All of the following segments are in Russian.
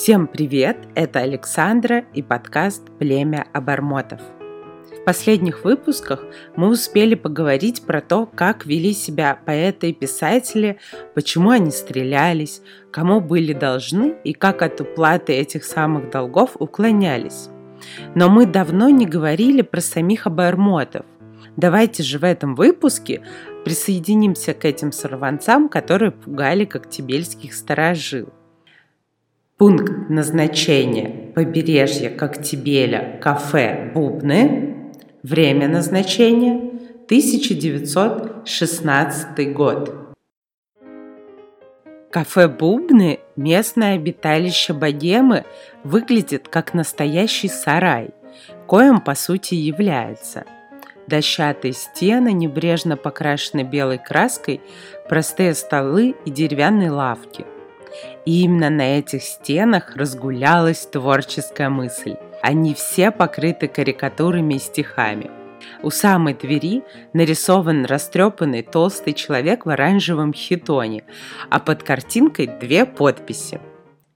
Всем привет! Это Александра и подкаст «Племя обормотов». В последних выпусках мы успели поговорить про то, как вели себя поэты и писатели, почему они стрелялись, кому были должны и как от уплаты этих самых долгов уклонялись. Но мы давно не говорили про самих обормотов. Давайте же в этом выпуске присоединимся к этим сорванцам, которые пугали коктебельских старожил. Пункт назначения побережье Коктебеля, кафе «Бубны». Время назначения 1916 год. Кафе «Бубны» – местное обиталище богемы, выглядит как настоящий сарай, коим по сути является. Дощатые стены, небрежно покрашены белой краской, простые столы и деревянные лавки – и именно на этих стенах разгулялась творческая мысль. Они все покрыты карикатурами и стихами. У самой двери нарисован растрепанный толстый человек в оранжевом хитоне, а под картинкой две подписи.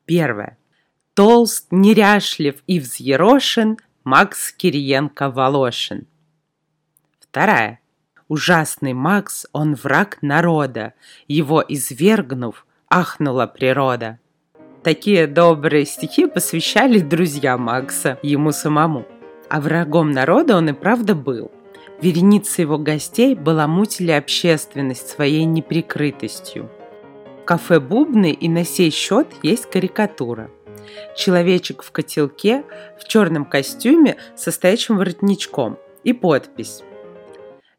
Первая. Толст, неряшлив и взъерошен Макс Кириенко-Волошин. Вторая. Ужасный Макс, он враг народа, его извергнув, ахнула природа. Такие добрые стихи посвящали друзья Макса, ему самому. А врагом народа он и правда был. Вереница его гостей баламутили общественность своей неприкрытостью. В кафе «Бубны» и на сей счет есть карикатура. Человечек в котелке в черном костюме со стоячим воротничком и подпись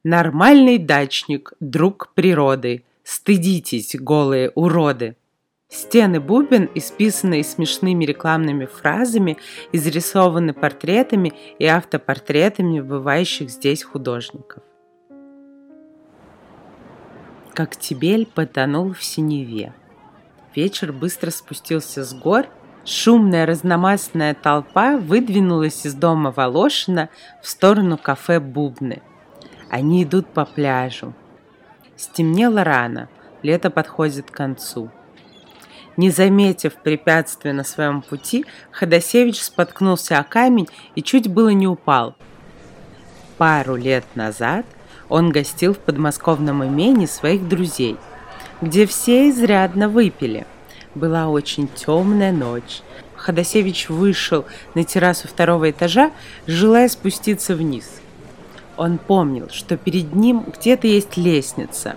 «Нормальный дачник, друг природы, Стыдитесь, голые уроды! Стены бубен, исписанные смешными рекламными фразами, изрисованы портретами и автопортретами бывающих здесь художников. Коктебель потонул в синеве. Вечер быстро спустился с гор, шумная разномастная толпа выдвинулась из дома Волошина в сторону кафе «Бубны». Они идут по пляжу, Стемнело рано, лето подходит к концу. Не заметив препятствия на своем пути, Ходосевич споткнулся о камень и чуть было не упал. Пару лет назад он гостил в подмосковном имении своих друзей, где все изрядно выпили. Была очень темная ночь. Ходосевич вышел на террасу второго этажа, желая спуститься вниз – он помнил, что перед ним где-то есть лестница.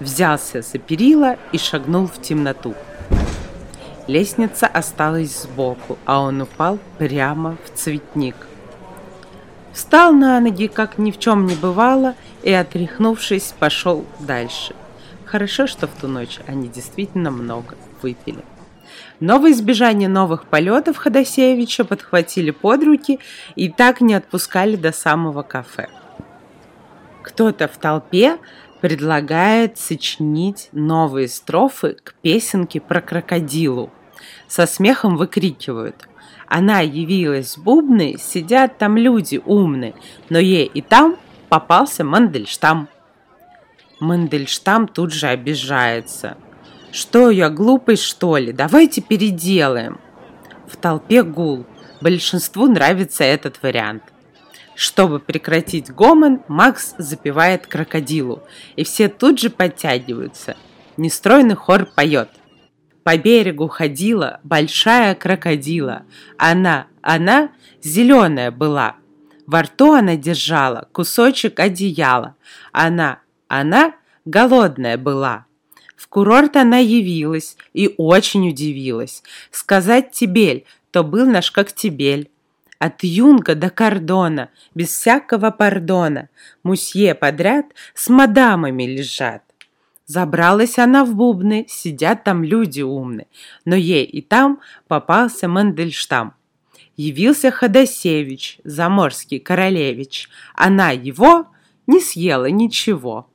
Взялся за перила и шагнул в темноту. Лестница осталась сбоку, а он упал прямо в цветник. Встал на ноги, как ни в чем не бывало, и, отряхнувшись, пошел дальше. Хорошо, что в ту ночь они действительно много выпили. Но в избежание новых полетов Ходосевича подхватили под руки и так не отпускали до самого кафе. Кто-то в толпе предлагает сочинить новые строфы к песенке про крокодилу. Со смехом выкрикивают. Она явилась бубной, сидят там люди умные, но ей и там попался Мандельштам. Мандельштам тут же обижается. Что я, глупый что ли? Давайте переделаем. В толпе гул. Большинству нравится этот вариант. Чтобы прекратить гомон, Макс запевает крокодилу, и все тут же подтягиваются. Нестройный хор поет. По берегу ходила большая крокодила. Она, она зеленая была. Во рту она держала кусочек одеяла. Она, она голодная была. В курорт она явилась и очень удивилась. Сказать Тебель, то был наш Коктебель. От юнга до кордона, без всякого пардона, Мусье подряд с мадамами лежат. Забралась она в бубны, сидят там люди умны, но ей и там попался Мандельштам. Явился Ходосевич, заморский королевич, она его не съела ничего.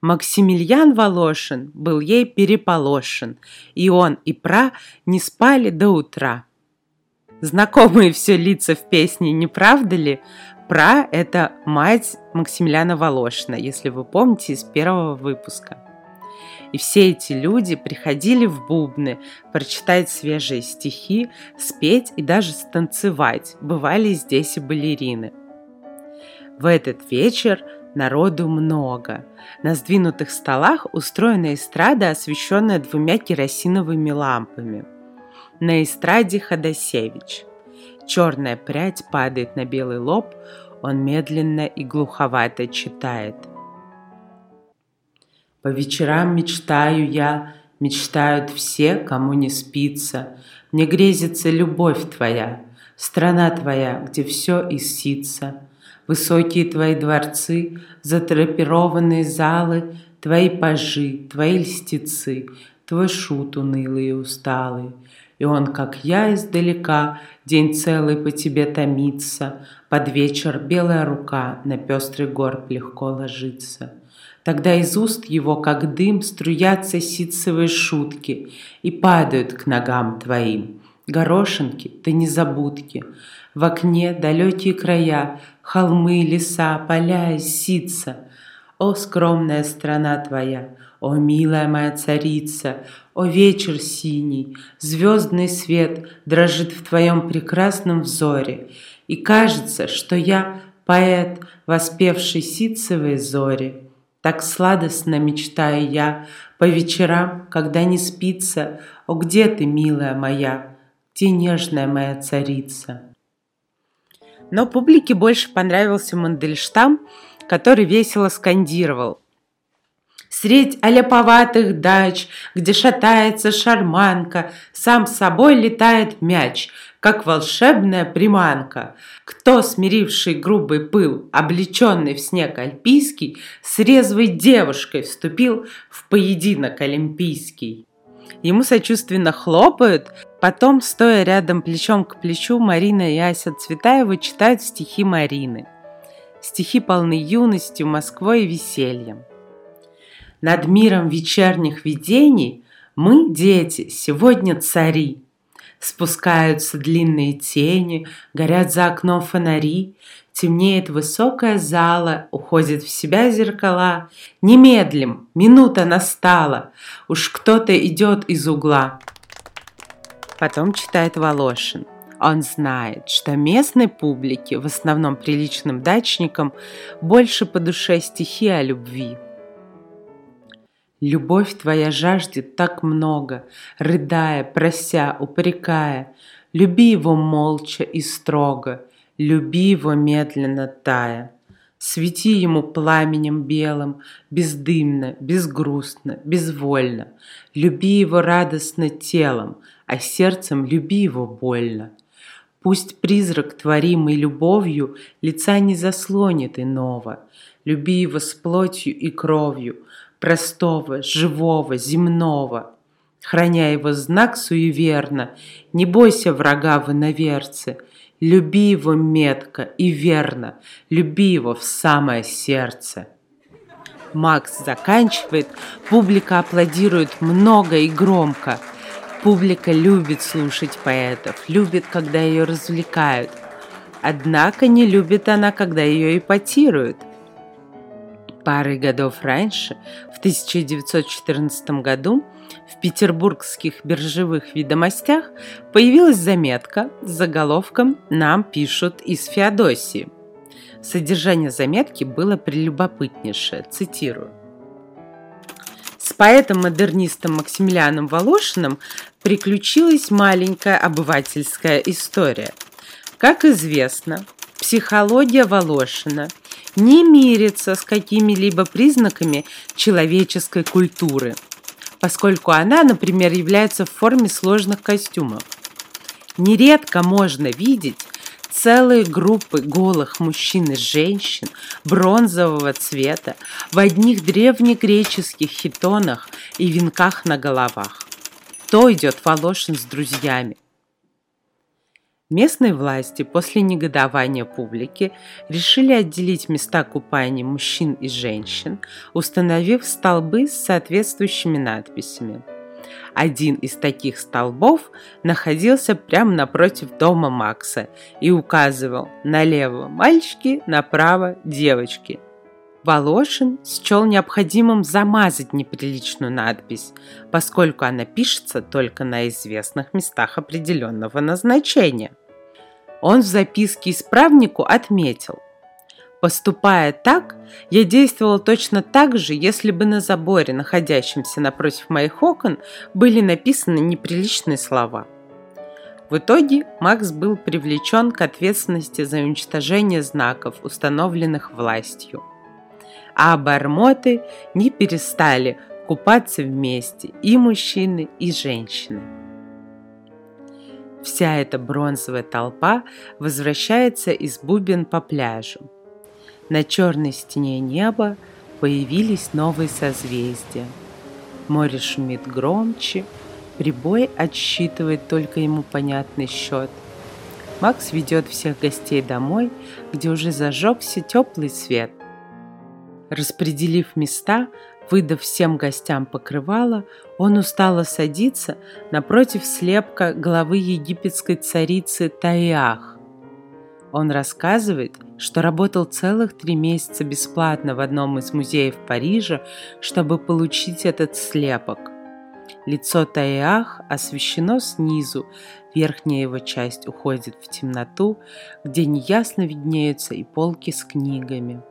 Максимилиан Волошин был ей переполошен, и он и пра не спали до утра. Знакомые все лица в песне, не правда ли? Пра – это мать Максимилиана Волошина, если вы помните из первого выпуска. И все эти люди приходили в бубны прочитать свежие стихи, спеть и даже станцевать. Бывали здесь и балерины. В этот вечер народу много. На сдвинутых столах устроена эстрада, освещенная двумя керосиновыми лампами. На эстраде Ходосевич. Черная прядь падает на белый лоб, он медленно и глуховато читает. По вечерам мечтаю я, мечтают все, кому не спится. Мне грезится любовь твоя, страна твоя, где все иссится. Высокие твои дворцы, затрапированные залы, Твои пажи, твои льстецы, твой шут унылый и усталый. И он, как я издалека, день целый по тебе томится, Под вечер белая рука на пестрый горб легко ложится. Тогда из уст его, как дым, струятся ситцевые шутки И падают к ногам твоим. Горошинки, ты незабудки, В окне далекие края, Холмы, леса, поля и сица. О, скромная страна твоя, о, милая моя царица, о, вечер синий, звездный свет дрожит в твоем прекрасном взоре, и кажется, что я поэт, воспевший ситцевые зори. Так сладостно мечтаю я по вечерам, когда не спится, о, где ты, милая моя, где нежная моя царица? Но публике больше понравился Мандельштам, который весело скандировал – Средь аляповатых дач, где шатается шарманка, Сам собой летает мяч, как волшебная приманка. Кто, смиривший грубый пыл, облеченный в снег альпийский, С резвой девушкой вступил в поединок олимпийский. Ему сочувственно хлопают, потом, стоя рядом плечом к плечу, Марина и Ася Цветаева читают стихи Марины. Стихи полны юностью, Москвой и весельем. Над миром вечерних видений мы, дети, сегодня цари. Спускаются длинные тени, горят за окном фонари, темнеет высокая зала, уходит в себя зеркала. Немедлим, минута настала, уж кто-то идет из угла. Потом читает Волошин. Он знает, что местной публике, в основном приличным дачникам, больше по душе стихи о любви – Любовь твоя жаждет так много, рыдая, прося, упрекая. Люби его молча и строго, люби его медленно тая. Свети ему пламенем белым, бездымно, безгрустно, безвольно. Люби его радостно телом, а сердцем люби его больно. Пусть призрак, творимый любовью, лица не заслонит иного. Люби его с плотью и кровью, простого, живого, земного. Храня его знак суеверно, не бойся врага в иноверце, люби его метко и верно, люби его в самое сердце. Макс заканчивает, публика аплодирует много и громко. Публика любит слушать поэтов, любит, когда ее развлекают. Однако не любит она, когда ее ипотируют парой годов раньше, в 1914 году, в петербургских биржевых ведомостях появилась заметка с заголовком «Нам пишут из Феодосии». Содержание заметки было прелюбопытнейшее, цитирую. Поэтом-модернистом Максимилианом Волошиным приключилась маленькая обывательская история. Как известно, психология Волошина – не мирится с какими-либо признаками человеческой культуры, поскольку она, например, является в форме сложных костюмов. Нередко можно видеть целые группы голых мужчин и женщин бронзового цвета в одних древнегреческих хитонах и венках на головах. То идет Волошин с друзьями – Местные власти после негодования публики решили отделить места купания мужчин и женщин, установив столбы с соответствующими надписями. Один из таких столбов находился прямо напротив дома Макса и указывал налево мальчики, направо девочки. Волошин счел необходимым замазать неприличную надпись, поскольку она пишется только на известных местах определенного назначения. Он в записке исправнику отметил, Поступая так, я действовал точно так же, если бы на заборе, находящемся напротив моих окон, были написаны неприличные слова. В итоге Макс был привлечен к ответственности за уничтожение знаков, установленных властью. А обормоты не перестали купаться вместе и мужчины, и женщины. Вся эта бронзовая толпа возвращается из бубен по пляжу. На черной стене неба появились новые созвездия. Море шумит громче, прибой отсчитывает только ему понятный счет. Макс ведет всех гостей домой, где уже зажегся теплый свет. Распределив места, выдав всем гостям покрывало, он устало садится напротив слепка главы египетской царицы Таиах. Он рассказывает, что работал целых три месяца бесплатно в одном из музеев Парижа, чтобы получить этот слепок. Лицо Таиах освещено снизу, верхняя его часть уходит в темноту, где неясно виднеются и полки с книгами.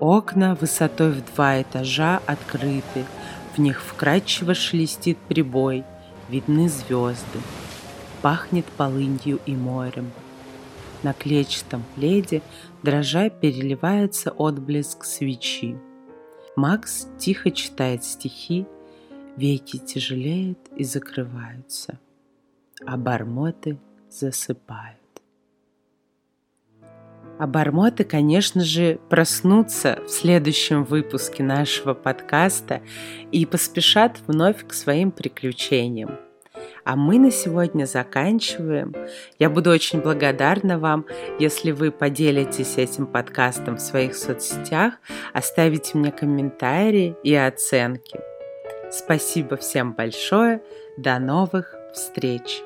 Окна высотой в два этажа открыты, в них вкрадчиво шелестит прибой, видны звезды. Пахнет полынью и морем – на клетчатом пледе, дрожа, переливается отблеск свечи. Макс тихо читает стихи, веки тяжелеют и закрываются, а бармоты засыпают. А бармоты, конечно же, проснутся в следующем выпуске нашего подкаста и поспешат вновь к своим приключениям. А мы на сегодня заканчиваем. Я буду очень благодарна вам, если вы поделитесь этим подкастом в своих соцсетях, оставите мне комментарии и оценки. Спасибо всем большое. До новых встреч!